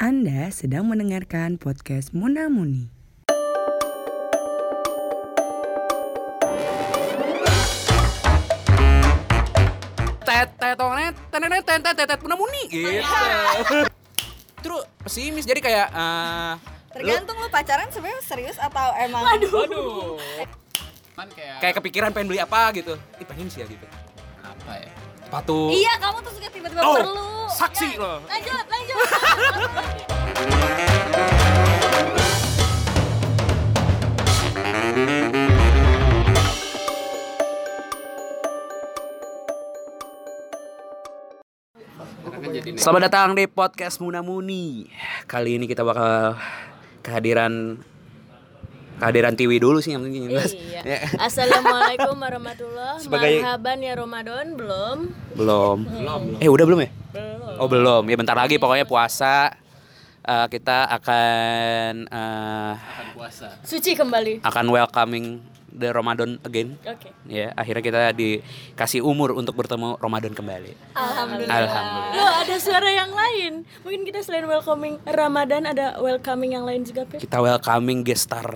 Anda sedang mendengarkan podcast Muna Muni. tet tet net tet tet tet tet tet puna muni gitu. Terus pesimis jadi kayak eh, Tergantung lu pacaran sebenarnya serius atau emang Waduh. kan kayak Kayak kepikiran pengen beli apa gitu. Ih pengen sih ya gitu. apa ya Sepatu. Iya, kamu tuh suka tiba-tiba Oh, perlu. saksi Ya, loh. Lanjut, lanjut. Selamat datang di podcast Muna Muni. Kali ini kita bakal kehadiran kehadiran Tiwi dulu sih yang penting jelas. Iya. Ya. Assalamualaikum warahmatullah. Sebagai- Marhaban ya Ramadan belum? Belum. Eh udah belum ya? Oh belum. Ya bentar lagi pokoknya puasa. Eh, kita akan eh, akan puasa Suci kembali. akan welcoming the Ramadan again. Oke. Ya, akhirnya kita dikasih umur untuk bertemu Ramadan kembali. Alhamdulillah. Alhamdulillah. Loh, ada suara yang lain. Mungkin kita selain welcoming Ramadan ada welcoming yang lain juga, Pep. Kita welcoming guest star.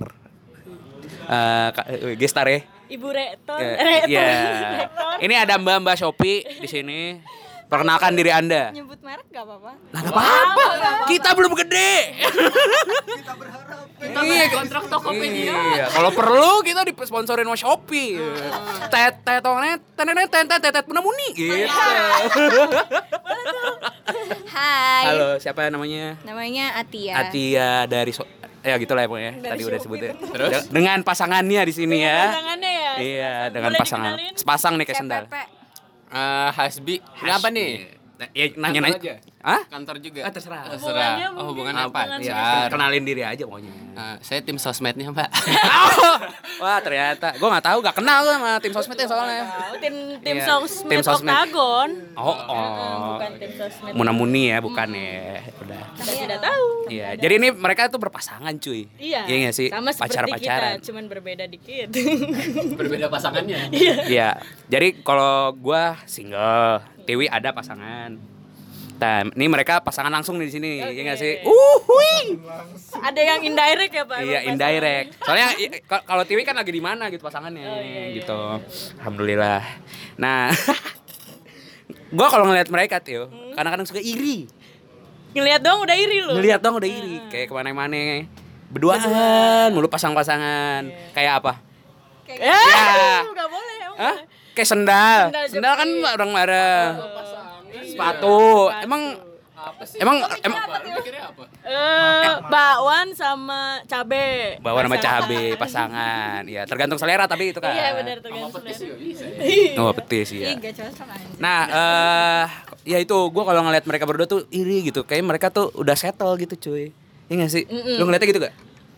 Eh, ka- eh, guest star ya. Ibu Rektor. Ya. Rektor. ya. Rektor. Ini ada Mbak Mbak Shopee di sini. Perkenalkan diri Anda. Nyebut merek gak apa-apa? Nah, nggak apa-apa. Kita belum gede. Kita berharap. Iya, kontrak Tokopedia. Iya, kalau perlu kita disponsorin sama Shopee. Tet tet net tet tet tet tet tet puna muni gitu. Hai. Halo, siapa namanya? Namanya Atia. Atia dari so ya gitu lah ya pokoknya. Tadi udah sebutin. Terus? De- dengan pasangannya di sini ya. Pasangannya ya. Iya, dengan Boleh pasangan. dikenalin? Sepasang nih kayak sendal. Eh, Hasbi ini apa nih Ya nanya nanya. aja? Hah? kantor juga Ah, terserah. Hubungannya oh hubungan apa ya Kenalin diri aja pokoknya. Eh, saya tim sosmednya mbak Wah ternyata gue nggak tahu nggak kenal gue sama tim sosmednya soalnya. Oh, tim tim Iya, sosmed, tim sosmed. Oktagon. Oh, oh. Bukan tim sosmed. Muna Muni ya bukan ya. Udah. Kita tidak tahu. Iya. Jadi ini mereka tuh berpasangan cuy. Iya. Iya sih? Sama seperti Pacar-pacaran. kita, cuman berbeda dikit. berbeda pasangannya Iya. Jadi kalau gua single, Tiwi ada pasangan. Nah, ini mereka pasangan langsung nih di sini, Oke. iya nggak sih? Uh, hui. Ada yang indirect ya, Pak? Iya, indirect. Soalnya kalau Tiwi kan lagi di mana gitu pasangannya, Oh, iya, iya, gitu. Alhamdulillah. Nah, gua kalau ngeliat mereka tuh, Hmm. kadang-kadang suka iri. Ngeliat dong udah iri loh. Ngeliat dong udah iri, kayak ke mana-mana. Berduaan, mulu pasang-pasangan. Kayak apa? Eh, Ya. nggak boleh. emang Hah? boleh. Kayak sendal. Sendal Sendal kan orang bareng. Sepatu. Emang apa sih emang emang mikirnya apa Eh, bakwan sama cabe. nama Pasangan. cabe pasangan. Ya, tergantung selera tapi itu kan. Iya benar tergantung. petis selera. juga bisa Oh, petis ya. Cocok. Nah, eh ya itu gua kalau ngeliat mereka berdua tuh iri gitu. Kayak mereka tuh udah settle gitu, cuy. Iya gak sih? Lu ngeliatnya gitu gak?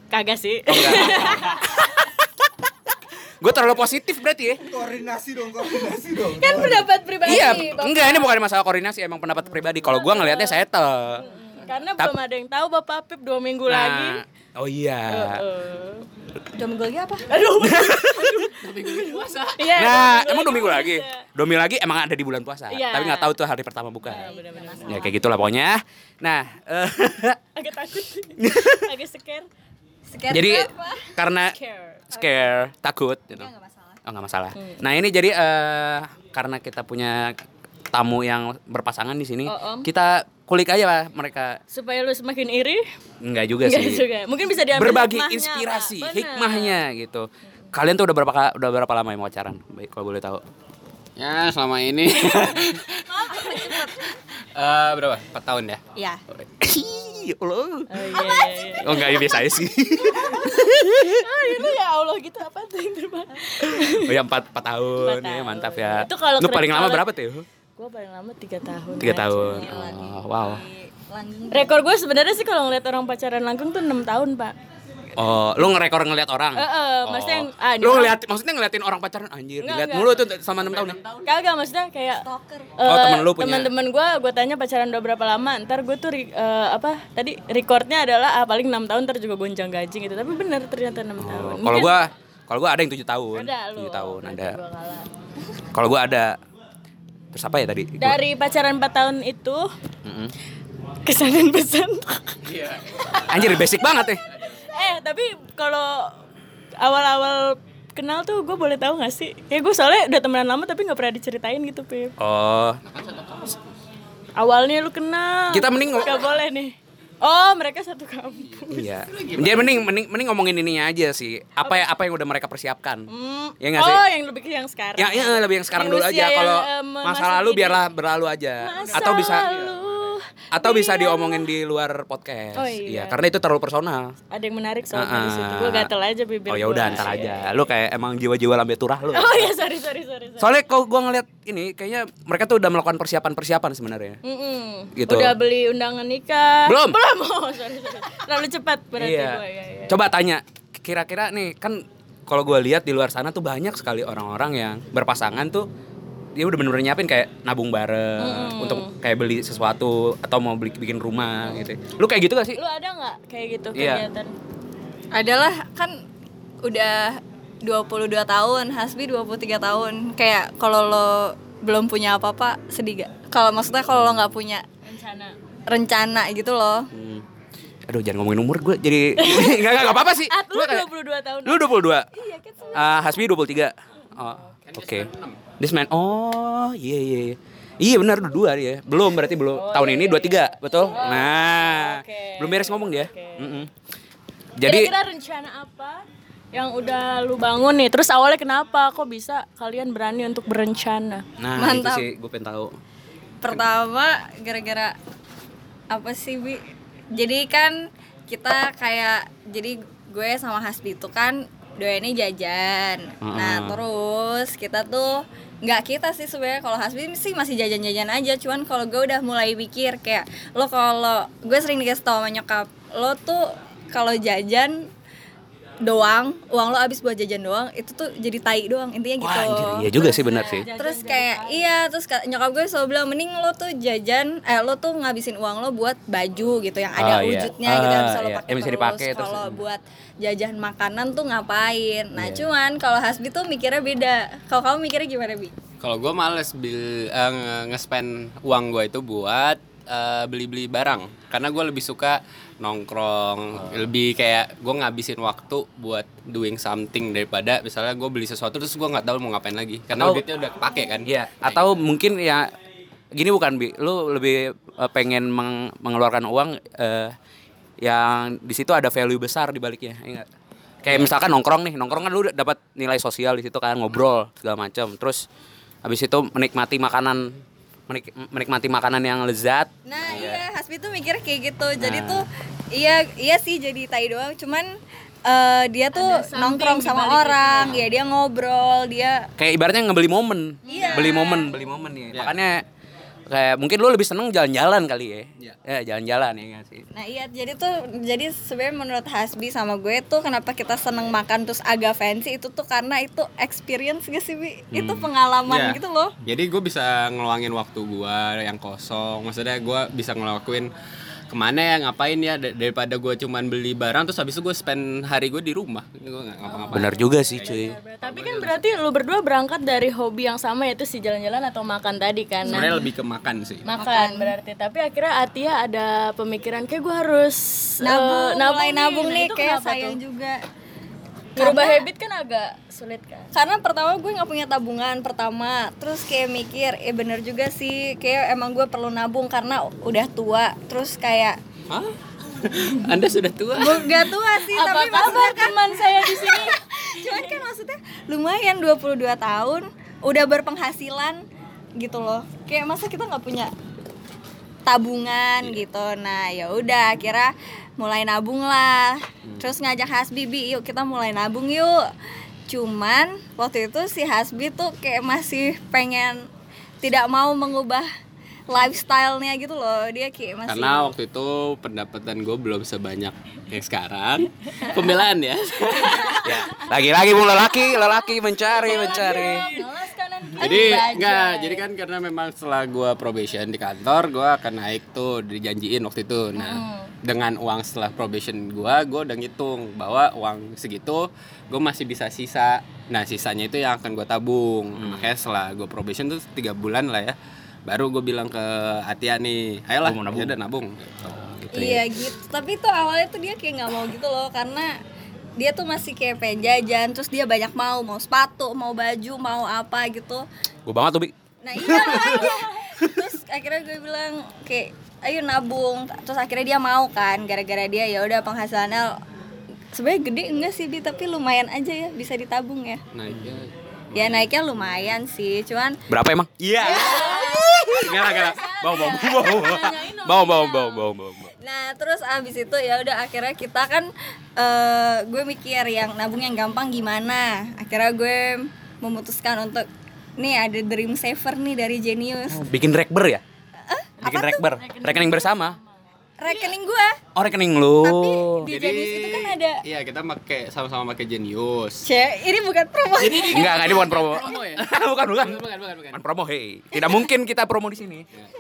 Kagak sih. Oh. gue terlalu positif berarti ya? koordinasi dong koordinasi dong kan pendapat pribadi. Iya, Bapak. enggak ini bukan masalah koordinasi, emang pendapat pribadi. Kalau gua ngelihatnya settle. Karena Tap- belum ada yang tahu Bapak Pip dua minggu lagi. oh iya. Eh, Dua minggu lagi apa? aduh. puasa Iya. Nah, dua emang dua minggu puasa. lagi? Dua minggu lagi emang ada di bulan puasa. Iya. Tapi nggak tahu tuh hari pertama buka. Ah, benar-benar. Ya kayak gitulah pokoknya. Nah, eh, Agak takut. Agak scare. Sekian jadi apa? karena Scare. Scare, takut gitu. Enggak masalah. Oh nggak masalah. Nah ini jadi eh, karena kita punya tamu yang berpasangan di sini, Oh, om. kita kulik aja lah mereka. Supaya lu semakin iri. Enggak juga Enggak sih. juga. Mungkin bisa diambil Berbagi hikmahnya, inspirasi, Pak. Benar. hikmahnya gitu. Kalian tuh udah berapa udah berapa lama yang pacaran? Baik kalau boleh tahu. ya selama ini Eh berapa empat tahun ya Iya. Ih, Allah. Oh iya iya. iya. Oh enggak ya biasa aja sih. Ah, itu ya Allah gitu apa tuh yang terbang. Oh ya empat, empat tahun, Empat ya tahun. mantap ya. Itu kalau Lu paling lama berapa tuh? Gue paling lama tiga tahun. Tiga aja. tahun. Gila, Oh, wow. Di Langgeng. Rekor gue sebenarnya sih kalau ngeliat orang pacaran langgeng tuh 6 tahun pak. Oh, lu ngerekor ngeliat orang? Eh, eh, maksudnya yang- ah, lu orang- ngeliat, maksudnya ngeliatin orang pacaran anjir, Enggak, dilihat enggak. mulu tuh sama 6 tahun ya? Kagak maksudnya kayak Stalker. Oh, eh, temen lu punya. Teman-teman gue, gue tanya pacaran udah berapa lama. Ntar gue tuh eh, apa tadi recordnya adalah ah, paling 6 tahun. Ntar juga gonjang gajing gitu. Tapi bener ternyata 6 tahun. Oh, Kalau gua kalau gua ada yang 7 tahun. ada lu. 7 tahun ada. gua. Kalau gua ada Terus apa ya tadi? Gua- Dari pacaran 4 tahun itu Mm-mm. kesan dan pesan Iya. Anjir basic banget nih. eh tapi kalau awal-awal kenal tuh gue boleh tahu gak sih ya gue soalnya udah temenan lama tapi nggak pernah diceritain gitu Pip Oh, awalnya lu kenal Kita mending Gak boleh nih oh mereka satu kampung iya. Dia mending mending mending ngomongin ininya aja sih. Apa ya apa yang udah mereka persiapkan. Hmm. Ya nggak sih? oh yang lebih ke yang sekarang Ya, ya lebih yang sekarang Yang dulu aja. Kalau eh, masa lalu biarlah berlalu aja. Masa Atau bisa lalu, atau bisa biar- diomongin di luar podcast. Oh, iya. karena itu terlalu personal. ada yang menarik soalnya Ah, di situ gue gatel aja bibir Oh ya udah ntar aja. Lu kayak emang jiwa-jiwa lambe turah lu. oh ya sorry sorry sorry, sorry. Soalnya kalau gua ngeliat ini kayaknya mereka tuh udah melakukan persiapan-persiapan sebenarnya. Mm-mm. Gitu. Udah beli undangan nikah? Belum. Belum. Oh, sorry, sorry. Terlalu cepat berarti Iya. gua. Ya, ya. Coba tanya, kira-kira nih kan kalau gua lihat di luar sana tuh banyak sekali orang-orang yang berpasangan tuh dia udah bener-bener nyiapin kayak nabung bareng untuk kayak beli sesuatu atau mau beli bikin rumah gitu. Lu kayak gitu gak sih? Lu ada nggak kayak gitu Iya. kegiatan? Adalah kan udah 22 tahun, Hasbi 23 tahun. Kayak kalau lo belum punya apa-apa sedih gak? Kalau maksudnya kalau lo nggak punya Rencana. rencana gitu loh. Hmm. Aduh jangan ngomongin umur gue jadi Enggak enggak apa-apa sih At, lu Gua kayak- 22 tahun. Lu 22? Iya kan Ah, Hasbi 23 Oh oke This man Oh iya iya iya. Iya benar dua dia Belum berarti belum Tahun ini 23 Betul Nah oke. Belum beres ngomong dia Oke. Mm-mm. Jadi Kira-kira rencana apa yang udah lu bangun nih? Terus awalnya kenapa kok bisa kalian berani untuk berencana? Nah Mantap. itu sih gue pengen tahu pertama gara-gara apa sih bi jadi kan kita kayak jadi gue sama Hasbi itu kan doyannya jajan nah Heeh. terus kita tuh nggak kita sih sebenarnya. Kalau Hasbi sih masih jajan-jajan aja. Cuman kalau gue udah mulai pikir kayak lo kalau gue sering dikasih tau sama nyokap lo tuh kalau jajan doang uang lo habis buat jajan doang itu tuh jadi tai doang intinya Wah gitu anjir Iya juga sih benar sih terus kayak iya terus ka- nyokap gue selalu bilang mending lo tuh jajan eh lo tuh ngabisin uang lo buat baju gitu yang ada Oh, iya. wujudnya gitu yang Ah, bisa lo iya. pakai terus. dipakai terus. kalau buat jajan makanan tuh ngapain nah Iya. cuman kalau Hasbi tuh mikirnya beda kalau kamu mikirnya gimana bi Kalau gue males bil, nge- nge-spend uang gue itu buat eh, beli-beli barang karena gue lebih suka nongkrong. Lebih kayak gue ngabisin waktu buat doing something daripada misalnya gue beli sesuatu terus gue nggak tahu mau ngapain lagi. Karena Atau- duitnya udah kepake kan. Iya. Atau mungkin ya Gini bukan Bi. Lu lebih eh, pengen meng- mengeluarkan uang eh, Yang di situ ada value besar di baliknya ya nggak? Kayak misalkan nongkrong nih Nongkrong kan lu dapat nilai sosial di situ kan Ngobrol segala macam Terus habis itu menikmati makanan menik- menikmati makanan yang lezat. Nah iya. Hasbi tuh mikirnya kayak gitu. Jadi tuh iya iya sih jadi tai doang. Cuman eh, dia tuh nongkrong sama balik itu. orang ya dia ngobrol dia kayak ibaratnya ngebeli momen. Iya. beli momen beli momen nih. Iya. makanya kayak mungkin lu lebih seneng jalan-jalan kali ya Iya. ya jalan-jalan ya nggak sih Nah iya jadi tuh jadi sebenarnya menurut Hasbi sama gue tuh kenapa kita seneng makan terus agak fancy itu tuh karena itu experience gak sih Bi? Itu pengalaman Iya. gitu loh. Jadi gue bisa ngeluangin waktu gue yang kosong. Maksudnya gue bisa ngelakuin ke mana ya ngapain ya da- daripada gue cuman beli barang terus habis itu gue spend hari gue di rumah. Gue ngapa-ngapain. benar juga sih cuy Tapi kan berarti lu berdua berangkat dari hobi yang sama yaitu si jalan-jalan atau makan tadi kan. Nah, Sebenarnya lebih ke makan sih. makan berarti tapi akhirnya Atia ada pemikiran kayak gue harus Nabung, eh, mulai nabung Nah, nih kayak sayang tuh? juga. Ngerubah habit kan agak sulit kan? Karena pertama gue nggak punya tabungan pertama, terus kayak mikir, eh bener juga sih, kayak emang gue perlu nabung karena udah tua, terus kayak Hah? Anda sudah tua? gue gak tua sih, apa tapi kabar maksudnya kan teman saya di sini? Cuman kan maksudnya lumayan 22 tahun udah berpenghasilan gitu loh. Kayak masa kita nggak punya tabungan gitu. Nah ya udah akhirnya mulai nabung lah. Terus ngajak Hasbi Bi yuk kita mulai nabung yuk. Cuman waktu itu si Hasbi tuh kayak masih pengen tidak mau mengubah lifestyle-nya gitu loh. Dia kayak masih Karena waktu itu pendapatan gue belum sebanyak yang sekarang. Pembelaan ya. ya lagi-lagi mau lelaki lelaki mencari mencari jadi enggak, jadi kan karena memang setelah gue probation di kantor, gue akan naik tuh dijanjiin waktu itu. Nah, dengan uang setelah probation gue, gue udah ngitung bahwa uang segitu gue masih bisa sisa. Nah, sisanya itu yang akan gue tabung. Makanya setelah gue probation tuh tiga bulan lah ya, baru gue bilang ke Atia nih ayolah ya udah nabung gitu. Gitu Iya gitu. Tapi tuh awalnya tuh dia kayak nggak mau gitu loh karena dia tuh masih kayak pengen jajan terus dia banyak mau mau sepatu mau baju mau apa gitu Gue banget tuh, Bi. nah iya terus akhirnya gue bilang kayak ayo nabung terus akhirnya dia mau kan gara-gara dia ya udah penghasilannya sebenarnya gede enggak sih bi tapi lumayan aja ya bisa ditabung ya naiknya ya naiknya lumayan sih cuman Berapa emang? Iya. Lah, enggak lah. Bawa, bawa, bawa, bawa. Bawa, bawa, bawa, bawa, bawa. Nah terus abis itu ya udah akhirnya kita kan eh, gue mikir yang nabung yang gampang gimana. Akhirnya gue memutuskan untuk nih ada Dream Saver nih dari Genius. Bikin rekber ya? Bikin rekber. Rekening bersama. Rekening gue. Oh, rekening lu. Tapi di Genius itu kan ada. iya kita pakai sama-sama pakai Genius C, ini bukan promo. Enggak, enggak, ini bukan promo. Promo ya? bukan, bukan. bukan bukan bukan Bukan promo, hei. Tidak mungkin kita promo di sini.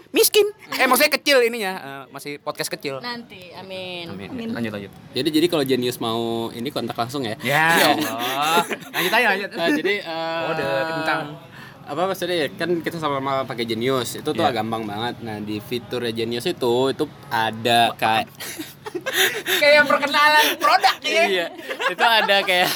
Miskin. Eh, maksudnya kecil ininya. Eh, masih podcast kecil. Nanti, amin. Amin. Lanjut, lanjut. jadi jadi kalau Genius mau ini kontak langsung ya Ya Allah. Lanjut aja, lanjut. Eh, jadi eh, Kode kentang. Apa maksudnya ya, kan kita sama-sama pakai Genius. Itu tuh Iya. gampang banget. Nah di fitur Genius itu itu ada kayak Kayak perkenalan produk iya itu ada kayak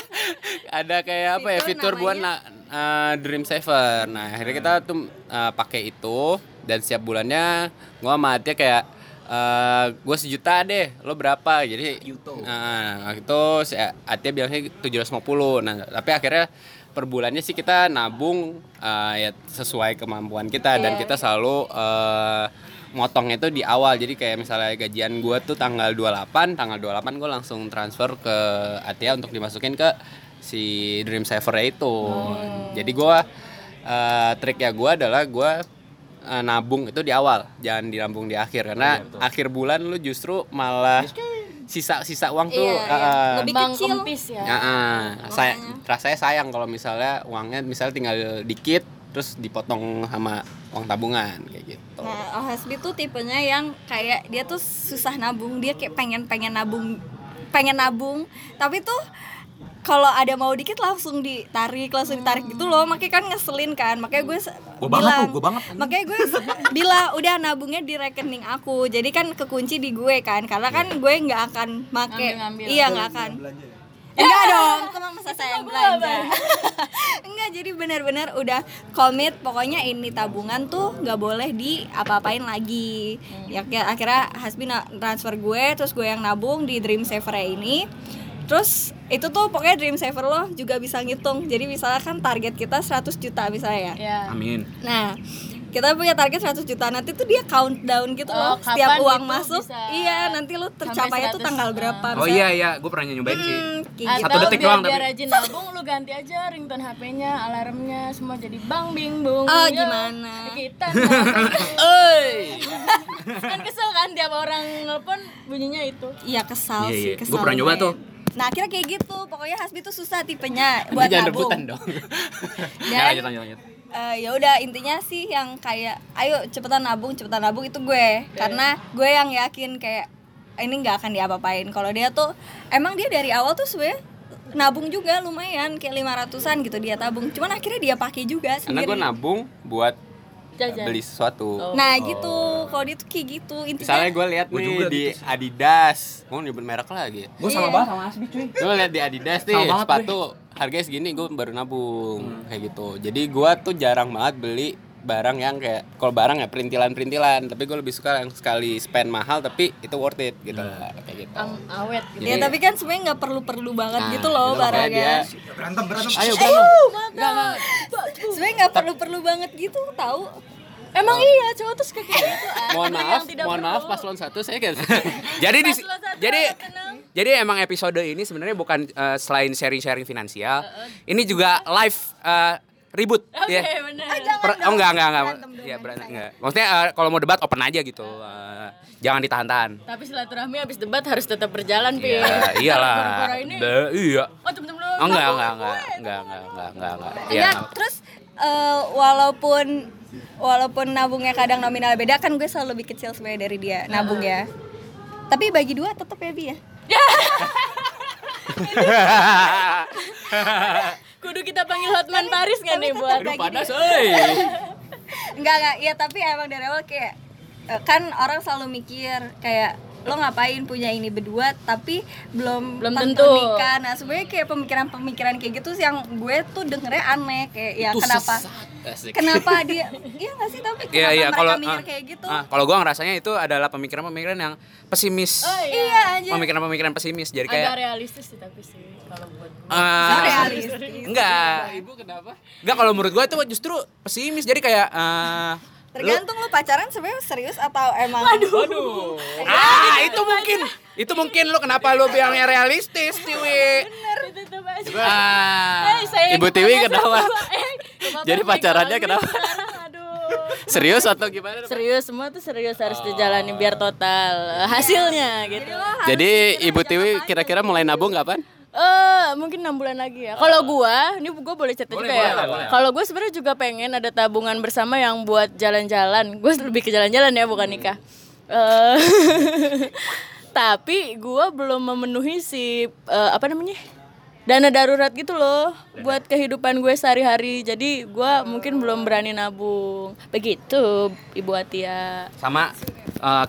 ada kayak apa ya Fitur buat na, eh, Dream Saver. Nah akhirnya kita tuh eh, pakai itu dan setiap bulannya gua sama kayak eh gue sejuta deh lo berapa? Jadi nah waktu itu si Atia bilangnya 750 nah tapi akhirnya per bulannya sih kita nabung eh, ya sesuai kemampuan kita. Dan Iya. kita selalu eh, motongnya itu di awal. Jadi kayak misalnya gajian gue tuh tanggal 28 tanggal 28 gue langsung transfer ke Atia untuk dimasukin ke si Dream Saver itu. Jadi gue eh triknya gue adalah gue eh, nabung itu di awal jangan dinabung di akhir. Karena akhir bulan lu justru malah sisa-sisa uang tuh Iya, iya. eh, Lebih Bang kecil. kempis ya. Ya, ah. saya rasanya sayang kalau misalnya uangnya misalnya tinggal dikit terus dipotong sama uang tabungan kayak gitu. Nah, OHSB tuh tipenya yang kayak dia tuh susah nabung, dia kayak pengen pengen nabung, pengen nabung, tapi tuh kalau ada mau dikit langsung ditarik, langsung ditarik gitu loh, makanya kan ngeselin kan, makanya gue Gua banget bilang, tuh, gua banget. makanya gue bilang udah nabungnya di rekening aku, jadi kan kekunci di gue kan, karena kan gue nggak akan make, Ngambil-ngambil. iya nggak akan. Enggak dong, itu mah masa saya yang belanja. Enggak, jadi benar-benar udah komit. Pokoknya ini tabungan tuh nggak boleh di apa-apain lagi Ya kayak akhirnya Hasbi transfer gue Terus gue yang nabung di Dream Saver ini. Terus itu tuh pokoknya Dream Saver lo juga bisa ngitung Jadi misalnya kan target kita 100 juta misalnya ya Ya. Amin. Nah kita punya target 100 juta nanti tuh dia countdown gitu Oh, loh setiap uang itu masuk iya nanti lu tercapai tuh 100, tanggal berapa Oh misalnya, iya iya, gue pernah nyobain sih. hmm, gitu. Satu detik biar, doang tapi. rajin nabung lu ganti aja ringtone HP-nya, alarmnya semua jadi bang bing bung. Oh, Ya, gimana? Kita Oi. kan kesel kan tiap orang nelpon bunyinya itu. Iya kesal Iya, sih, iya. kesal. Gua pernah nyoba gue. tuh. Nah akhirnya kayak gitu, pokoknya Hasbi tuh susah tipenya buat jangan nabung. rebutan dong. Ya, Dan lanjut lanjut lanjut. eh, ya udah intinya sih yang kayak ayo cepetan nabung, cepetan nabung itu gue. Karena gue yang yakin kayak ini nggak akan diapa-apain. Kalau dia tuh emang dia dari awal tuh sebenarnya nabung juga lumayan kayak 500-an gitu dia tabung. Cuman akhirnya dia pakai juga Karena sendiri. gue nabung buat Jajan. beli sesuatu. Nah gitu, kalau dia tuh kayak gitu intinya. Misalnya gue lihat nih juga di gitu Adidas, mau nyebut merek lagi. Gue sama banget sama Asbi cuy. Gue lihat di Adidas nih Sama banget, sepatu harganya segini gue baru nabung kayak gitu. Jadi gue tuh jarang banget beli barang yang kayak kalau barang ya perintilan-perintilan, tapi gue lebih suka yang sekali spend mahal tapi itu worth it gitu kayak gitu. Am- awet gitu. Ya Jadi- tapi kan sebenarnya nggak perlu-perlu banget Nah, gitu loh itu makanya barangnya. dia- Berantem berantem. Ayo berantem. Enggak, enggak. Sebenarnya nggak perlu-perlu banget gitu tahu. Emang iya cowok tuh suka kayak gitu. ah. Mohon maaf, mohon maaf paslon satu saya kayak Jadi di jadi tenang. jadi emang episode ini sebenarnya bukan eh, selain sharing-sharing finansial, ini juga live eh, ribut Oke, ya. benar. Per- oh enggak enggak enggak. Berantem dong, Iya, main berantem saya. enggak. Maksudnya eh, kalau mau debat open aja gitu. Eh, jangan ditahan-tahan. Tapi silaturahmi habis debat harus tetap berjalan, Pi. Iya, iyalah. Ini. Da- iya. Oh, temen-temen lu. Oh enggak enggak enggak enggak enggak enggak enggak enggak. Ya, Iya. terus walaupun walaupun nabungnya kadang nominal beda kan gue selalu lebih kecil sebenarnya dari dia nabung ya. Tapi bagi dua tetap ya bi ya. Kudu kita panggil Hotman Paris kan nih buat Aduh panas, euy. Enggak enggak, ya tapi emang dari awal kayak eh, kan orang selalu mikir kayak lo ngapain punya ini berdua tapi belum Belum tentu tentu. nikah. Nah, sebenarnya kayak pemikiran-pemikiran kayak gitu sih yang gue tuh dengernya aneh kayak ya Itu kenapa sesat, asik. kenapa dia iya nggak sih tapi kenapa Iya iya mereka kalau mikir ah, kayak gitu? ah, kalau gua ngerasanya itu adalah pemikiran-pemikiran yang pesimis. Oh Iya aja. Pemikiran-pemikiran pesimis. Jadi Agak kayak realistis sih tapi sih kalau buat gue. ah, realistis. enggak. Ibu kenapa? Enggak kalau menurut gua itu justru pesimis. Jadi kayak eh, lu- Tergantung lu pacaran sebenarnya serius atau emang Waduh. Ah, itu mungkin. Itu mungkin lu kenapa lu bilangnya realistis, Tiwi. Itu tuh Mas. Ah. Eh, Ibu Tiwi kenapa? Eh, Jadi pacarannya kenapa? Serius atau gimana? Serius semua tuh serius harus dijalani biar total hasilnya gitu. Jadi Ibu Tiwi kira-kira mulai nabung kapan? Eh, mungkin enam bulan lagi ya. Kalau gua, ini gua boleh cerita juga ya. Kalau gua sebenarnya juga pengen ada tabungan bersama yang buat jalan-jalan. Gue lebih ke jalan-jalan ya, bukan nikah. Eh, tapi gua belum memenuhi si eh, apa namanya? Dana darurat gitu loh buat kehidupan gue sehari-hari. Jadi gua mungkin belum berani nabung. Begitu, Ibu Atia. Sama eh,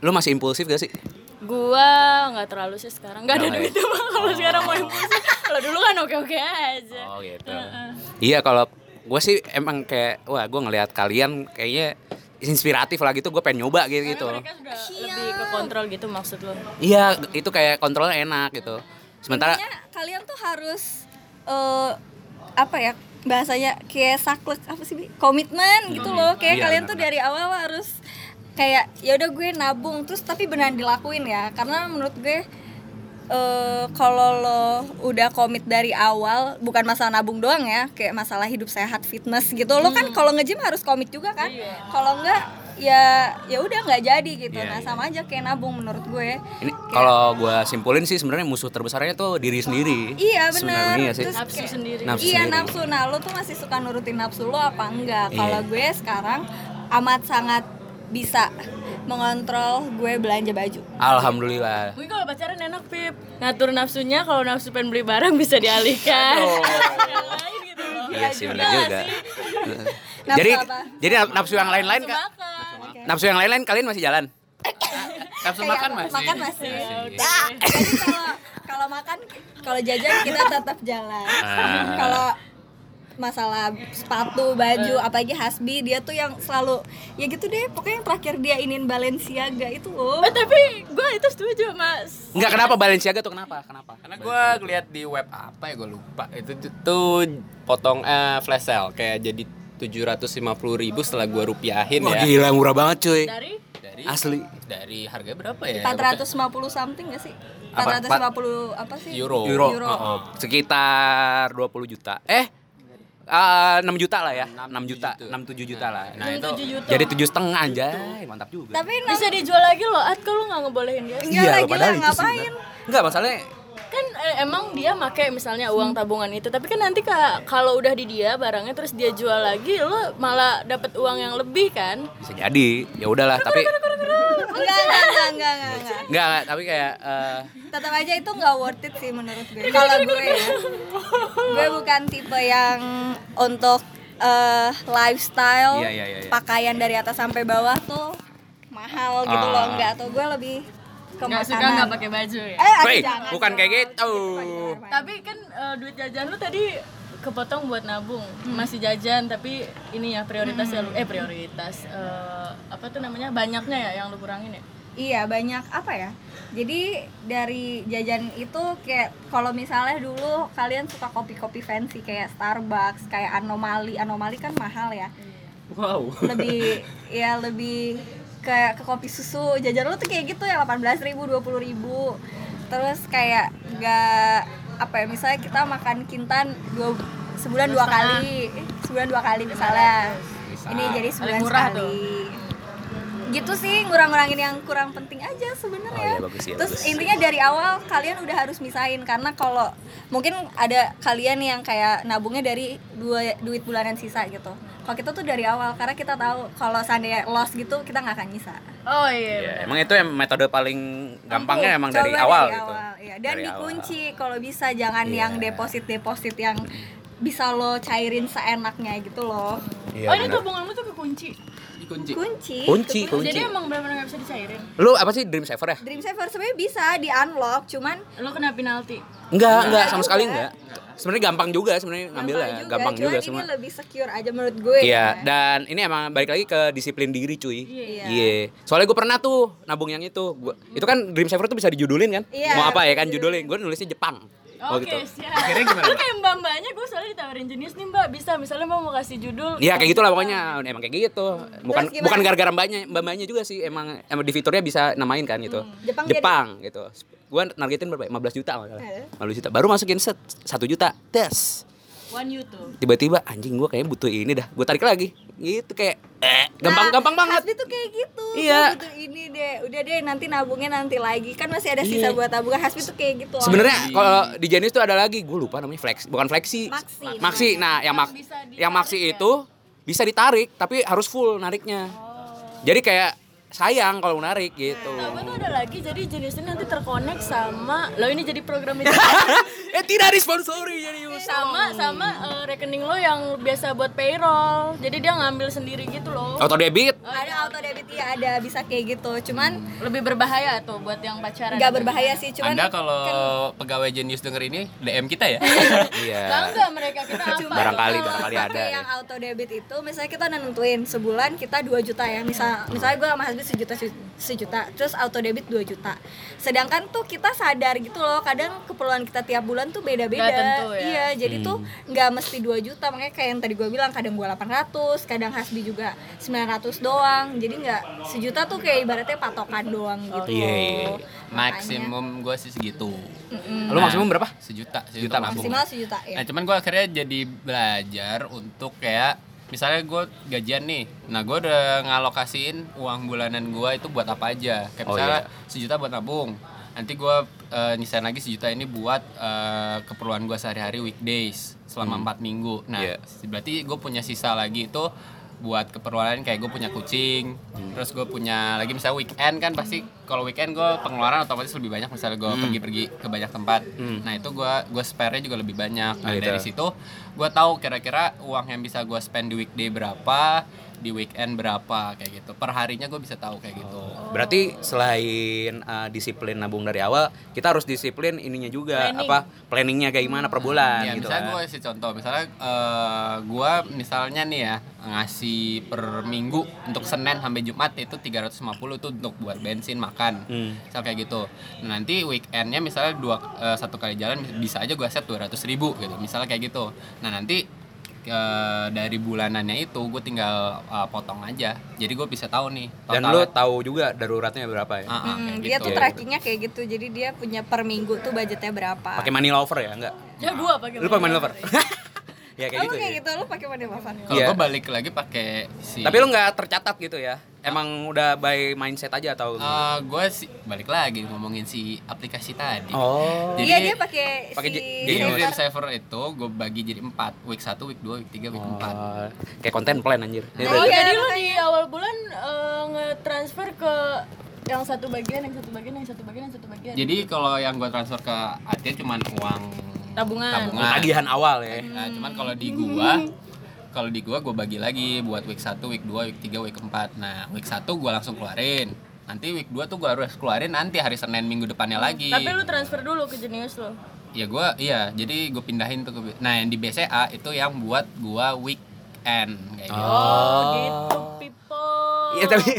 lu masih impulsif gak sih? Gua nggak terlalu sih sekarang. Nggak ada Oh, iya. duit mah kalau sekarang mau impulsif. Kalau dulu kan oke-oke aja. Oh gitu. Iya kalau gue sih emang kayak wah gue ngelihat kalian kayaknya inspiratif lah gitu gue pengen nyoba gitu gitu. Mereka sudah lebih ke kontrol gitu maksud lo. Iya itu kayak kontrolnya enak gitu. Sementara Intinya kalian tuh harus eh, apa ya bahasanya kayak saklek apa sih Bi? komitmen gitu loh kayak Iya, kalian tuh dari awal harus kayak ya udah gue nabung terus tapi beneran dilakuin ya karena menurut gue eh kalau lo udah komit dari awal bukan masalah nabung doang ya kayak masalah hidup sehat fitness gitu lo kan kalau nge-gym harus komit juga kan kalau enggak ya ya udah nggak jadi gitu Iya, nah iya. sama aja kayak nabung menurut gue ini kalau gue simpulin sih sebenarnya musuh terbesarnya tuh diri sendiri. Iya Sebenarnya benar. iya sih. Terus Nafsu kayak- sendiri. Nafsu iya sendiri. nafsu. Nah lo tuh masih suka nurutin nafsu lo apa enggak? Iya. Kalau gue sekarang amat sangat bisa mengontrol gue belanja baju. Alhamdulillah. Mungkin kalau pacaran enak Pip Ngatur nafsunya kalau nafsu pengen beli barang bisa dialihkan Yang lain gitu loh Iya sih benar juga. Nafsu jadi apa? jadi nafsu yang lain-lain makan Nafsu yang lain-lain kalian masih jalan. Nafsu makan masih. Makan masih. Yes. Jadi kalau kalau makan kalau jajan kita tetap jalan. Ah. Kalau masalah sepatu, baju, apalagi Hasbi dia tuh yang selalu ya gitu deh pokoknya yang terakhir dia inin Balenciaga itu loh. Eh, Tapi gue itu setuju mas Enggak kenapa Balenciaga tuh kenapa? Kenapa? Karena gue ngeliat di web apa ya gue lupa itu tuh- tuh potong eh, flash sale kayak jadi 750.000 ribu setelah gue rupiahin Wah ya gila murah banget cuy. Dari dari Asli. dari harga berapa ya 450 something gak sih? Apa? 450 apa sih? Euro. Euro. Euro. Oh, sekitar 20 juta. Eh eh, 6 juta lah ya. 6 juta, 6 7 juta lah. nah itu 7 juta Jadi tujuh setengah anjay, mantap juga. Tapi Bisa dijual lagi loh At kalau nggak ngebolehin dia Enggak lah, padahal itu sih, ngapain? Enggak, masalahnya kan eh, emang dia make misalnya uang tabungan itu tapi kan nanti ka- kalau udah di dia barangnya terus dia jual lagi lo malah dapat uang yang lebih kan bisa jadi. Ya udahlah, tapi Enggak, enggak, enggak, enggak, enggak, enggak. enggak, enggak, tapi kayak eh, Tetap aja itu enggak worth it sih menurut gue. Kalau gue ya. Gue bukan tipe yang untuk eh, lifestyle Iya, iya, iya, pakaian dari atas sampai bawah tuh mahal gitu Ah. loh enggak tuh gue lebih ke nggak suka makanan. nggak pakai baju ya? Eh, Woi, jangan bukan dong. kayak gitu. tapi kan eh, duit jajan lu tadi kepotong buat nabung. Masih jajan tapi ini ya prioritas ya lu. Eh prioritas eh, apa tuh namanya? Banyaknya ya yang lu kurangin ya? Iya banyak. Apa ya? Jadi dari jajan itu kayak kalau misalnya dulu kalian suka kopi-kopi fancy kayak Starbucks, kayak Anomali, Anomali kan mahal ya. wow. Lebih ya lebih kayak ke kopi susu. Jajan lu tuh kayak gitu ya 18.000 ribu, 20 ribu. Terus kayak nggak apa ya? Misalnya kita makan kintan dua sebulan dua kali, sebulan dua kali misalnya. Ini jadi sebulan sekali gitu sih ngurang-ngurangin yang kurang penting aja Oh sebenarnya. iya, bagus, iya, Terus bagus. intinya dari awal kalian udah harus misahin karena kalau mungkin ada kalian yang kayak nabungnya dari dua duit bulanan sisa gitu. Kalau kita tuh dari awal karena kita tahu kalau seandainya loss gitu kita nggak akan nyisa. oh iya Ya, emang itu yang metode paling gampangnya emang dari awal dari gitu. awal, iya. Dan Dari dikunci kalau bisa jangan Iya. yang deposit-deposit yang bisa lo cairin seenaknya gitu loh. Iya, oh ini tabunganmu tuh kekunci kunci. kunci kunci. Jadi emang benar-benar nggak bisa dicairin. Lu apa sih Dream Saver ya? Dream Saver sebenarnya bisa di unlock cuman Lo kena penalti. Enggak, enggak sama sekali enggak. Sebenarnya gampang juga sebenarnya ngambilnya, gampang juga, cuman semua. ini lebih secure aja menurut gue Iya, ya. dan ini emang balik lagi ke disiplin diri cuy. Iya. Iya. Soalnya gue pernah tuh nabung yang itu. Gua, itu kan Dream Saver tuh bisa dijudulin kan? Iya, Mau apa ya kan judulin? Gue nulisnya Jepang. Oh, Oke, gitu. siap. Akhirnya gimana? Lu kayak mbak-mbaknya gue soalnya ditawarin jenis nih mbak bisa misalnya mbak mau kasih judul. Iya kayak gitulah pokoknya emang kayak gitu. Bukan Terus gimana? bukan gara-gara mbaknya, mbaknya juga sih emang emang di fiturnya bisa namain kan gitu. Jepang Jepang gitu. Gua nargetin berapa? ya? 15 juta masalah. Eh. 15 juta. Baru masukin set 1 juta. Tes. One YouTube. Tiba-tiba anjing gua kayaknya butuh ini dah. Gua tarik lagi. Gitu kayak eh Nah, gampang-gampang banget. Hasbi tuh kayak gitu Iya. Gue butuh ini deh udah deh nanti nabungnya nanti lagi kan masih ada sisa Iya. buat tabungan Hasbi tuh kayak gitu Sebenarnya kalau di Jenis tuh ada lagi, gue lupa namanya flex, bukan flexi. Maxi. Maxi. Nah, yang mak yang maxi ya? itu bisa ditarik tapi harus full nariknya. Jadi kayak sayang kalau narik gitu. Nah, gue tuh ada lagi jadi jenisnya nanti terkonek sama lo ini jadi program itu eh tidak disponsori jadi sama sama eh, rekening lo yang biasa buat payroll. Jadi dia ngambil sendiri gitu loh. Auto debit. ada auto debit ya ada bisa kayak gitu cuman Lebih berbahaya tuh buat yang pacaran. nggak berbahaya sih cuman anda kalau kan pegawai Genius denger ini DM kita ya Iya. Bangga mereka kita apa? Barangkali barangkali ada. yang ya. auto debit itu misalnya kita nentuin sebulan kita 2 juta ya misal misalnya gue sama Hasbi sejuta sejuta terus auto debit 2 juta. Sedangkan tuh kita sadar gitu loh kadang keperluan kita tiap bulan tuh beda-beda. Tentu ya. iya jadi tuh nggak mesti 2 juta. Makanya kayak yang tadi gue bilang kadang gue 800 kadang Hasbi juga 900 doang. Jadi nggak sejuta tuh kayak ibaratnya patokan doang gitu iya. maksimum gue sih segitu. Lu maksimum berapa? sejuta Sejuta nabung. maksimal sejuta ya Nah cuman gue akhirnya jadi belajar untuk kayak misalnya gue gajian nih, nah gue udah ngalokasiin uang bulanan gue itu buat apa aja. Kayak Oh, misalnya iya. sejuta buat nabung, nanti gue eh, nyisain lagi sejuta ini buat eh, keperluan gue sehari-hari weekdays selama empat minggu. Nah Iya. berarti gue punya sisa lagi itu buat keperluan lain kayak gue punya kucing, terus gue punya lagi misalnya weekend kan pasti kalau weekend gue pengeluaran otomatis lebih banyak misalnya gue pergi-pergi ke banyak tempat, nah itu gue gue spare-nya juga lebih banyak. Nah, Nah, dari situ gue tahu kira-kira uang yang bisa gue spend di weekday berapa, di weekend berapa kayak gitu. Per harinya gue bisa tahu kayak gitu. Berarti selain uh, disiplin nabung dari awal, kita harus disiplin ininya juga Planning. apa planningnya kayak gimana per bulan ya gitu misalnya kan. gue kasih contoh misalnya eh, gue misalnya nih ya ngasih per minggu untuk Senin sampai Jumat itu 350 itu untuk buat bensin makan Hmm. misal kayak gitu Nah, nanti weekendnya misalnya dua eh, satu kali jalan bisa aja gue set 200 ribu gitu misalnya kayak gitu nah nanti eh, dari bulanannya itu gue tinggal eh, potong aja jadi gue bisa tahu nih Dan totalnya. lu tahu juga daruratnya berapa ya? Ah, ah, Hmm, dia gitu. tuh trackingnya kayak gitu jadi dia punya per minggu tuh budgetnya berapa Pakai money lover ya enggak? Ya gua pakai. Lu pakai money lover? ya kayak Oh, gitu. kayak ya. gitu lu pakai money lover kalau Iya. gue balik lagi pakai si Tapi lu nggak tercatat gitu ya? Emang udah by mindset aja atau? gue sih balik lagi ngomongin si aplikasi tadi. oh. Jadi- iya dia pakai pakai si Jadi. Dream Saver itu gue bagi jadi 4 Week 1, week 2, week 3, week 4 Oh, kayak konten plan anjir. Ya, Oh. Iya, jadi lu makanya. di awal bulan eh, nge-transfer ke yang satu bagian, yang satu bagian, yang satu bagian, yang satu bagian. Jadi kalau yang gue transfer ke Atia cuma uang Tabungan. tabungan. Tagihan awal ya. Nah, cuman kalau di gua kalau di gua gue bagi lagi buat week 1, week 2, week 3, week 4 Nah week 1 gue langsung keluarin Nanti week 2 tuh gue harus keluarin nanti hari Senin minggu depannya lagi Tapi lu transfer dulu ke Genius lo. Ya gua iya jadi gue pindahin tuh ke Nah yang di BCA itu yang buat gua weekend kayak gitu Oh, gitu people. Iya tapi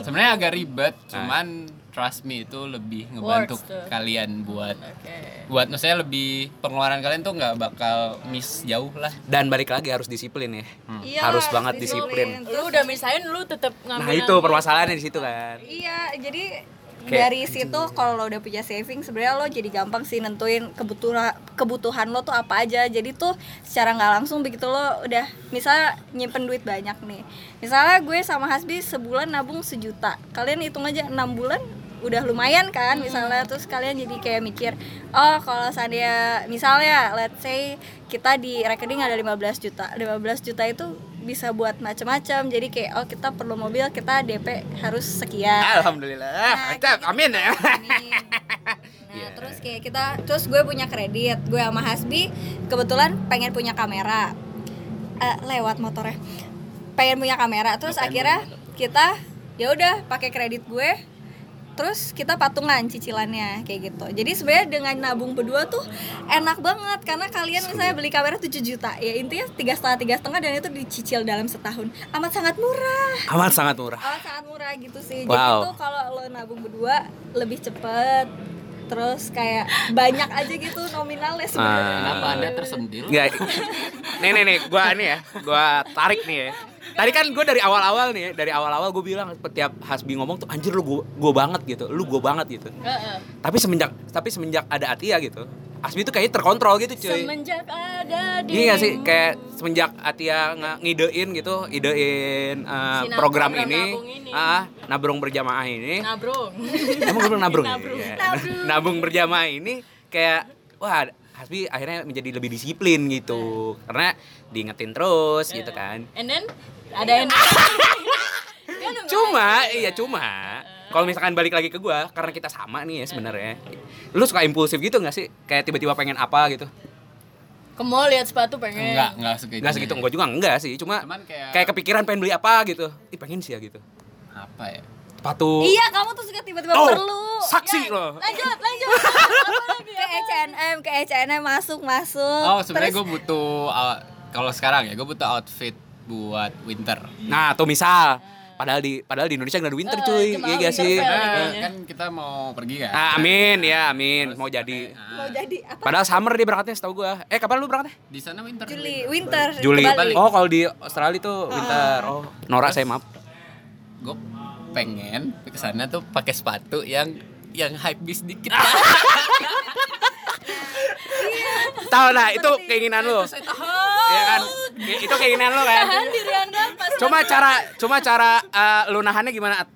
Sebenarnya agak ribet, cuman trust me itu lebih ngebantu Works tuh. kalian buat Oke. buat maksudnya lebih pengeluaran kalian tuh nggak bakal miss jauh lah. dan balik lagi harus disiplin ya. Iya, harus banget disiplin. Lu udah misahin lu tetap ngambil. Nah itu permasalahannya di situ kan. iya jadi Kayak- dari situ kalau lo udah punya saving sebenarnya lo jadi gampang sih nentuin kebutuhan kebutuhan lo tuh apa aja jadi tuh secara nggak langsung begitu lo udah misalnya nyimpen duit banyak nih misalnya gue sama Hasbi sebulan nabung sejuta kalian hitung aja enam bulan udah lumayan kan misalnya terus kalian jadi kayak mikir oh kalau saya misalnya let's say kita di rekening ada 15 juta 15 juta itu bisa buat macam-macam jadi kayak oh kita perlu mobil kita DP harus sekian Alhamdulillah. Nah, Amin ya. gitu. Amin. Nah, terus kayak kita terus gue punya kredit, gue sama Hasbi kebetulan pengen punya kamera. Eh, lewat motornya. pengen punya kamera terus akhirnya kita ya udah pakai kredit gue terus kita patungan cicilannya kayak gitu jadi sebenarnya dengan nabung berdua tuh enak banget karena kalian misalnya beli kamera 7 juta ya intinya tiga setengah tiga setengah dan itu dicicil dalam setahun amat sangat murah Amat sangat murah. amat sangat murah gitu sih jadi Wow. tuh kalau lo nabung berdua lebih cepet terus kayak banyak aja gitu nominalnya sebenarnya Kenapa anda tersentil? Enggak. nih nih nih, gua ini ya, gua tarik nih ya. Tadi kan gue dari awal-awal nih, dari awal-awal gue bilang setiap Hasbi ngomong tuh anjir lu gue gue banget gitu, lu gue banget gitu. Tapi semenjak tapi semenjak ada Atia gitu, Hasbi tuh kayaknya terkontrol gitu cuy. Semenjak ada di Iya sih kayak semenjak Atia ngidein gitu, idein uh, Si program program ini, nabung ini. ah nabrung berjamaah ini. Nabrung. Emang gue bilang nabrung. ya? Nabrung. Iya. Nabung berjamaah ini kayak wah Hasbi akhirnya menjadi lebih disiplin gitu. Karena diingetin terus gitu kan. And then ada yang Cuma iya cuma kalau misalkan balik lagi ke gua karena kita sama nih ya sebenarnya. Lu suka impulsif gitu gak sih? Kayak tiba-tiba pengen apa gitu. ke mall lihat sepatu pengen. Enggak, enggak segitu. Enggak segitu, gua juga enggak sih. Cuma Cuman kayak- kayak kepikiran pengen beli apa gitu. Ih pengen sih ya gitu. Apa ya? Sepatu. iya kamu tuh suka tiba-tiba Oh, perlu saksi loh. Lanjut, lanjut. Apa lagi? ke H&M ke H&M masuk masuk Oh, sebenarnya Terus- gue butuh uh, kalau sekarang ya gue butuh outfit buat winter. Nah, tuh misal padahal di padahal di Indonesia nggak ada winter Eh, cuy. Iya gak sih? Eh. kayaknya. kan kita mau pergi kan. Ah, amin ya, amin. Mau jadi. mau jadi apa Padahal summer dia berangkatnya setahu gua. Eh, kapan lu berangkatnya? Di sana winter. Juli winter Juli. Oh, kalau di Australia tuh winter. Oh, Nora saya maaf. Gue pengen ke sana tuh pakai sepatu yang yang hype bis dikit. Tahu nah, itu keinginan lu. Iya kan? Itu keinginan lu kan. Tahan diri Anda pas Cuma cara cuma cara eh, lu nahannya gimana?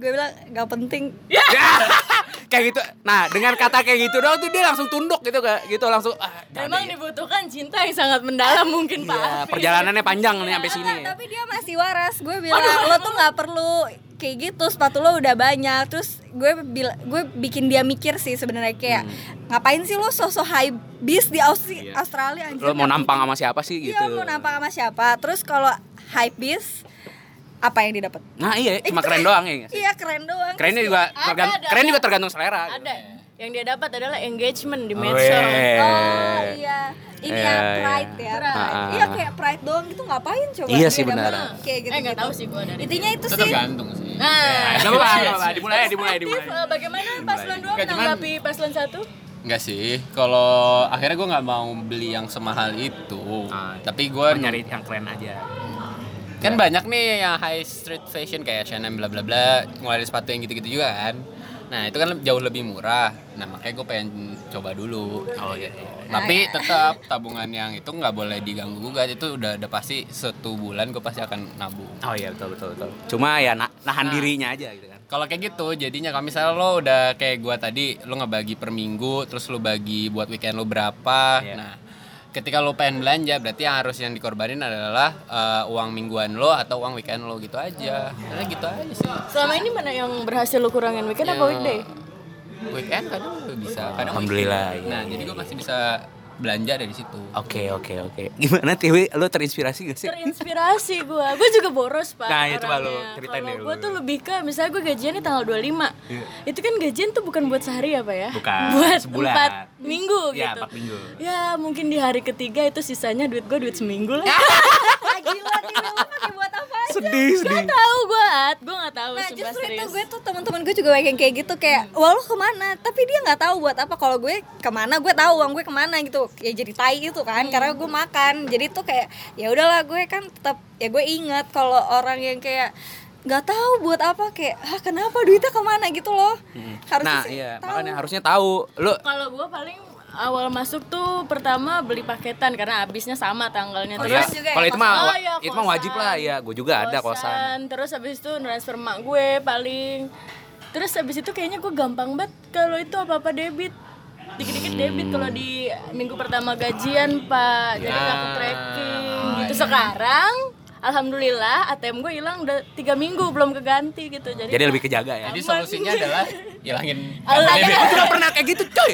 Gue bilang gak penting Ya. kayak gitu. Nah, dengan kata kayak gitu doang tuh dia langsung tunduk gitu kayak gitu langsung ah, Memang deh. dibutuhkan cinta yang sangat mendalam mungkin Pak. Iya, perjalanannya panjang nih sampai sini. Tapi dia masih waras gue bilang lo tuh nggak perlu kayak gitu sepatu lo udah banyak terus gue bil gue bikin dia mikir sih sebenarnya kayak ngapain sih lo sosok high bis di Aussie- Iya. Australia anjir Lo mau nampang sama siapa sih gitu? iya mau nampang sama siapa terus kalau high bis apa yang didapat Nah, iya, cuma keren doang ya. iya keren doang Kerennya juga Ada, tergan- ada, keren ada. juga tergantung selera. gitu. Ada. Yang dia dapat adalah engagement di Oh, medsos. iya. Oh iya, ini Iya, ya iya. pride ya. Pride. Pride. Ah. Iya kayak pride doang gitu ngapain coba? Iya dia sih, dapat benar. Kayak gitu. Eh nggak tahu sih gua dari Intinya itu Itu sih. tergantung sih. Nah, nggak apa-apa. dimulai, dimulai, dimulai. eh, bagaimana paslon 2 Nggak, cuman- menanggapi paslon 1? Enggak sih. Kalau akhirnya gue nggak mau beli yang semahal itu. Ah, Tapi gue Gua nyari yang keren aja. kan banyak nih yang high street fashion kayak H&M bla bla bla ngeluarin sepatu yang gitu-gitu juga kan nah itu kan jauh lebih murah nah makanya gue pengen coba dulu Oh iya. tapi tetap tabungan yang itu nggak boleh diganggu gugat itu udah udah pasti satu bulan gue pasti akan nabung Oh iya betul betul betul. Cuma ya na- nahan dirinya aja gitu kan. kalau kayak gitu jadinya kalau misalnya lo udah kayak gua tadi lo ngebagi per minggu terus lo bagi buat weekend lo berapa Iya. nah ketika lo pengen belanja berarti yang harus yang dikorbanin adalah eh, uang mingguan lo atau uang weekend lo gitu aja Karena gitu aja sih Selama ini mana yang berhasil lu kurangin weekend apa Ya, weekday? weekend kadang lo bisa kadang Alhamdulillah, weekend. iya. nah jadi gue masih bisa belanja dari situ Oke oke oke. Gimana Tiwi? Lo terinspirasi gak sih? Terinspirasi gua. Gua juga boros, Pak. Nah, itu Pak, lu orangnya. ceritain Kalau deh, gua lu. tuh lebih ke misalnya gua gajian di tanggal 25. Itu kan gajian tuh bukan buat sehari ya, Pak ya? Bukan, Buat sebulan. empat minggu Iya, gitu. empat minggu. Ya, mungkin di hari ketiga itu sisanya duit gua duit seminggu lah. Ah, gila nih lo pakai buat apa? Sedih sedih. Gak tahu gua, At. Gua gak tahu Nah justru itu serius. gue tuh teman-teman gue juga yang kayak gitu kayak wah lo ke mana tapi dia nggak tahu buat apa kalau gue ke mana gue tahu uang gue ke mana gitu ya jadi tai gitu kan karena gue makan jadi tuh kayak ya udahlah gue kan tetap ya gue ingat kalau orang yang kayak nggak tahu buat apa kayak ah kenapa duitnya ke mana gitu loh harusnya Nah iya tahu. makanya harusnya tahu. Lo Kalau gua paling awal masuk tuh pertama beli paketan karena habisnya sama tanggalnya Oh, terus iya. juga ya, Kalau itu mah kosan. Oh, iya, itu mah wajib kosan. lah ya. Gue juga ada kosan. terus habis itu transfer mak gue paling terus habis itu kayaknya gue gampang banget kalau itu apa apa debit dikit-dikit debit kalau di minggu pertama gajian pak jadi nggak tracking gitu sekarang alhamdulillah ATM gue hilang udah tiga minggu belum keganti gitu jadi, Jadi lebih kejaga ya. jadi solusinya adalah hilangin debit. Gue juga pernah kayak gitu coy.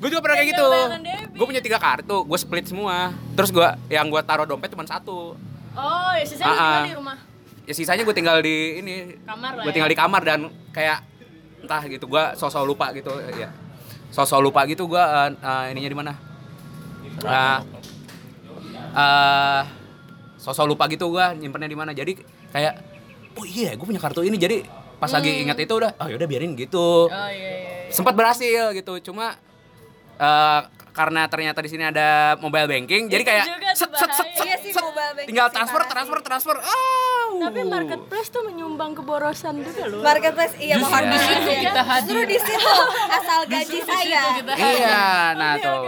Gue juga pernah kayak gitu. Debit. Gue punya tiga kartu, gue split semua. Terus gue yang gue taruh dompet cuma satu. Oh, ya sisanya tinggal di rumah. ya sisanya gue tinggal di ini Kamar lah gue ya. tinggal di kamar dan kayak entah gitu gue sosok lupa gitu ya sosok lupa gitu gue uh, uh, ininya di mana uh, uh, sosok lupa gitu gue nyimpennya di mana jadi kayak oh iya gue punya kartu ini jadi pas lagi ingat itu udah oh yaudah biarin gitu Hmm. Oh iya iya. sempat berhasil gitu cuma eh, karena ternyata di sini ada mobile banking jadi kayak set, set, set. Iya set, mobile banking tinggal sih transfer transfer transfer ah Tapi marketplace tuh menyumbang keborosan juga loh. Marketplace iya mohon di situ maaf ya. kita hadir. Justru di situ asal gaji saya. iya nah tuh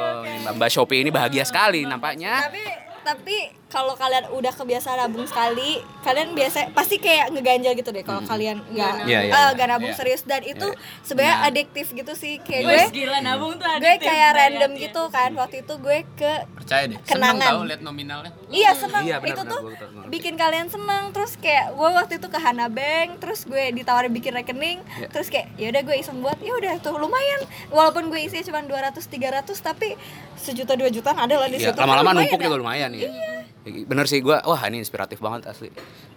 Mbak- mbak Shopee ini bahagia sekali nampaknya Tapi tapi kalau kalian udah kebiasaan nabung sekali, kalian biasa pasti kayak ngeganjel gitu deh kalau kalian nggak Iya, iya, eh, iya. nggak nabung Iya. serius. Dan itu sebenarnya adiktif gitu sih. Kayak gue gila nabung tuh gue kayak random bayangin. gitu kan. Waktu itu gue ke Percaya deh. Seneng Kenangan. tau lihat nominalnya. Iya seneng. Iya, benar, itu benar, tuh bikin kalian seneng. Terus kayak gue waktu itu ke Hana Bank terus gue ditawarin bikin rekening. Iya. terus kayak ya udah gue iseng buat. Ya udah tuh lumayan. Walaupun gue isinya cuma 200 300 tapi sejuta dua jutaan ada lah di Iya, situ. lama-lama numpuk ya. juga lumayan ya bener sih gue wah ini inspiratif banget asli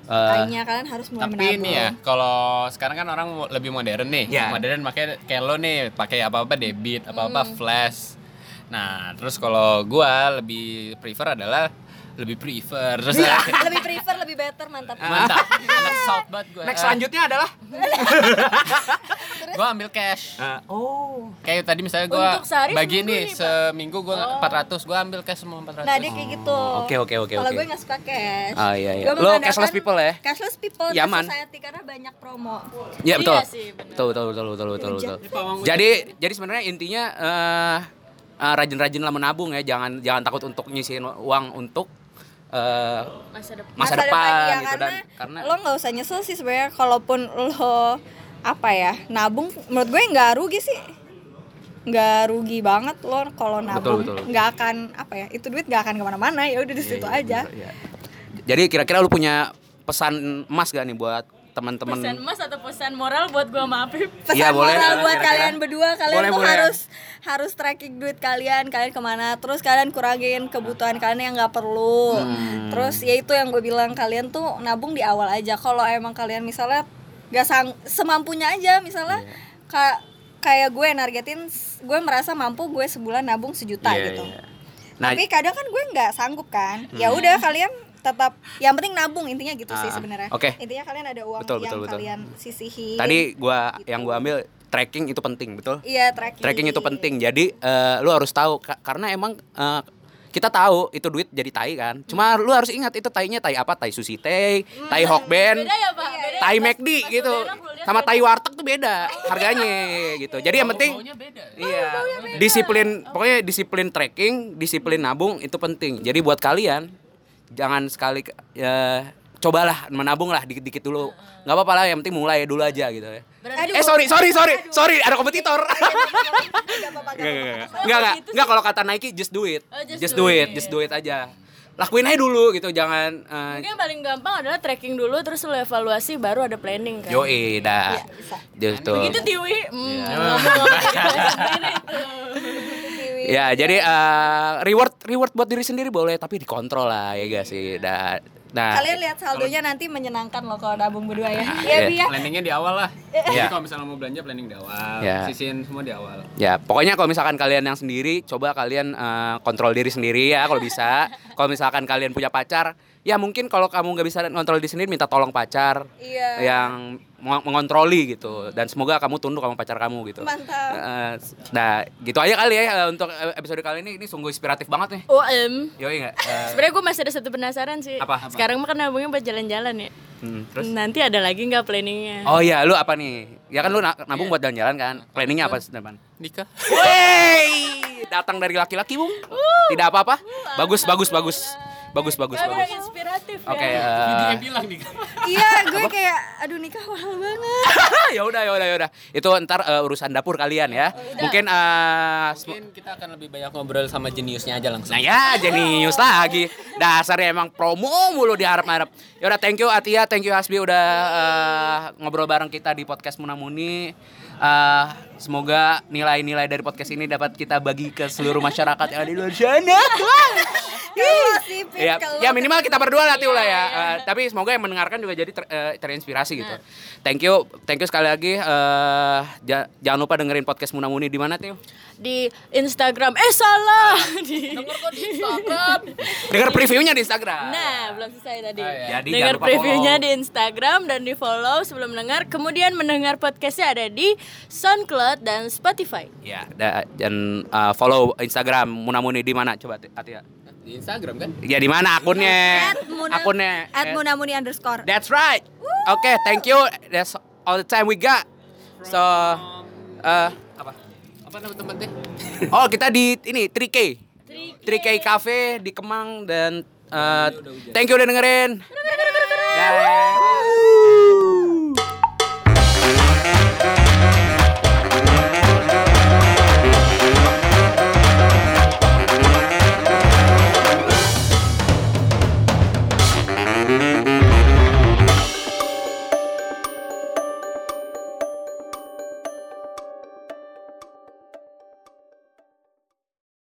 Eh, Makanya kalian harus mulai Tapi menabung ini ya, kalau sekarang kan orang lebih modern nih. Ya. Modern makanya kayak lo nih pakai apa-apa debit, apa-apa flash. Nah, terus kalau gua lebih prefer adalah lebih prefer terus lebih prefer lebih better mantap mantap. Anak south banget gua. next selanjutnya adalah gua ambil cash. oh Kayak tadi misalnya sehari bagi seminggu nih nih, Pak. seminggu gua 400, gua ambil cash semua 400. nah dia kayak gitu Oke, oke, oke, kalau gue nggak suka cash Ah, iya, iya. Gue Lo cashless people ya? cashless people Yaman. Yaman. society karena banyak promo Iya betul. Iya sih, benar. betul betul betul betul betul betul. Jadi jadi sebenarnya intinya eh eh, rajin-rajin lah menabung ya, jangan jangan takut untuk nyisihin uang untuk eh Masa depan. masa, depan, iya, gitu karena, dan karena lo nggak usah nyesel sih sebenarnya kalaupun lo apa ya nabung menurut gue nggak rugi sih nggak rugi banget lo kalau nabung nggak akan apa ya itu duit nggak akan ke mana-mana ya udah di situ aja Iya. Jadi kira-kira lu punya pesan emas gak nih buat teman-teman? Pesan emas atau pesan moral buat gua sama Apip? pesan Iya, boleh, moral buat kira-kira. kalian berdua kalian Boleh, tuh boleh. harus harus tracking duit kalian kalian ke mana terus kalian kurangin kebutuhan kalian yang nggak perlu Hmm. terus ya itu yang gue bilang kalian tuh nabung di awal aja kalau emang kalian misalnya nggak sang semampunya aja misalnya Iya. ka- kayak gue nargetin gue merasa mampu gue sebulan nabung sejuta Iya, gitu iya. Nah, tapi kadang kan gue nggak sanggup kan ya udah kalian tetap yang penting nabung intinya gitu sih Ah, sebenarnya oke. intinya kalian ada uang Betul, yang betul, betul. kalian sisihin tadi gua yang gua ambil tracking itu penting, betul? Iya tracking. Tracking itu penting. Jadi eh, lu harus tahu ka- karena emang eh, kita tahu itu duit jadi tai kan. Cuma lu harus ingat itu tainya tai apa? Tai sushi teh, tai hokben, Beda ya, Pak? Beda ya, tai pas- McD pas gitu. lihat Sama beda. tai warteg tuh beda harganya gitu. Jadi yang penting Baunya beda. Iya. Disiplin pokoknya disiplin tracking, disiplin nabung itu penting. Jadi buat kalian jangan sekali ya cobalah menabung lah dikit-dikit dulu. nggak apa-apa lah yang penting mulai dulu aja gitu ya. Eh sorry sorry sorry sorry ada kompetitor. Gak apa-apa, gak Enggak apa-apa. enggak enggak enggak enggak kalau kata Nike just do it. Oh, just Just do do it. it, just do it aja. Lakuin aja dulu gitu jangan eh, Mungkin yang paling gampang adalah tracking dulu terus lu evaluasi baru ada planning kan. Yoi dah. Gitu. Begitu Tiwi. Hmm, Iya. Ya, jadi eh, reward reward buat diri sendiri boleh tapi dikontrol lah ya gak sih. Nah, nah Kalian lihat saldonya nanti menyenangkan loh kalau nabung berdua ya. Iya. Iya, Bi ya. Planningnya di awal lah. Iya. Jadi kalau misalnya mau belanja planning di awal, Iya. sisihin semua di awal. Ya, pokoknya kalau misalkan kalian yang sendiri, coba kalian eh, kontrol diri sendiri ya kalau bisa. Kalau misalkan kalian punya pacar, ya mungkin kalau kamu nggak bisa kontrol diri sendiri, minta tolong pacar Iya. yang mengontroli gitu. Dan semoga kamu tunduk sama pacar kamu gitu. Mantap. Eh, nah, gitu aja kali ya eh, untuk episode kali ini. Ini sungguh inspiratif banget nih. OM. Yoi nggak? Eh, Sebenarnya gue masih ada satu penasaran sih. Apa? Apa? Sekarang mah kan nabungnya buat jalan-jalan ya. hmm, terus? Nanti ada lagi nggak planningnya? Oh iya, lu apa nih? Ya kan lu na- nabung buat jalan-jalan kan? Planningnya apa depan? Nikah. Wey, datang dari laki-laki, Bung. Tidak apa-apa. Bagus, bagus, bagus. Bagus, bagus, Karena bagus. inspiratif Oke, ya. eh, bilang nikah. Iya, gue kayak aduh nikah mahal banget. ya udah, ya udah, ya udah. Itu ntar eh, urusan dapur kalian ya. Mungkin eh, sem- Mungkin kita akan lebih banyak ngobrol sama jeniusnya aja langsung. Nah ya jenius lagi Dasarnya emang promo mulu diharap-harap Ya udah thank you Atia, thank you Hasbi udah eh, ngobrol bareng kita di podcast Munamuni Eh, Semoga nilai-nilai dari podcast ini dapat kita bagi ke seluruh masyarakat yang ada di luar sana Ya, ya minimal kita berdua lah lah ya. Eh, tapi semoga yang mendengarkan juga jadi ter- eh, terinspirasi gitu. Thank you, thank you sekali lagi. Eh, ja- jangan lupa dengerin podcast Muna Muni di mana Tiu? Di Instagram. Eh salah. Di Dengar previewnya di Instagram. Nah, belum selesai tadi. Jadi jangan dengar lupa previewnya follow. di Instagram dan di follow sebelum mendengar. Kemudian mendengar podcastnya ada di SoundCloud dan Spotify. Ya, da- dan eh, follow Instagram Muna Muni di mana? Coba Ti- Atia. Di Instagram kan? Ya di mana akunnya? At Muna- akunnya. At Eh, munamuni underscore. That's right. Oke, thank you. That's all the time we got. So, eh apa? Apa nama tempatnya? Oh, kita di ini 3K. 3K Cafe di Kemang dan eh, thank you udah dengerin. Dah.